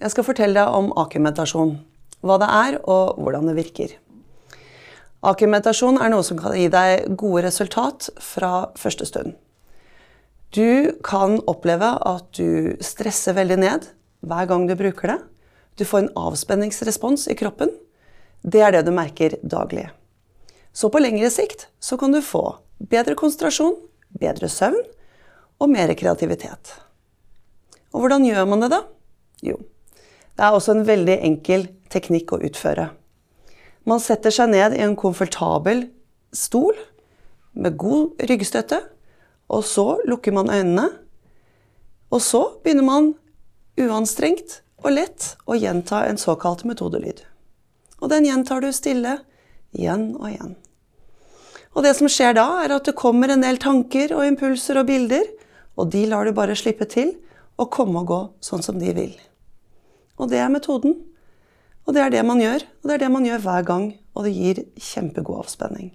Jeg skal fortelle deg om akumentasjon, Hva det er, og hvordan det virker. Akumentasjon er noe som kan gi deg gode resultat fra første stund. Du kan oppleve at du stresser veldig ned hver gang du bruker det. Du får en avspenningsrespons i kroppen. Det er det du merker daglig. Så på lengre sikt så kan du få bedre konsentrasjon, bedre søvn og mer kreativitet. Og hvordan gjør man det, da? Jo, det er også en veldig enkel teknikk å utføre. Man setter seg ned i en komfortabel stol med god ryggstøtte, og så lukker man øynene. Og så begynner man uanstrengt og lett å gjenta en såkalt metodelyd. Og den gjentar du stille igjen og igjen. Og det som skjer da, er at det kommer en del tanker og impulser og bilder, og de lar du bare slippe til og komme og gå sånn som de vil. Og det er metoden. Og det er det man gjør, og det er det man gjør hver gang, og det gir kjempegod avspenning.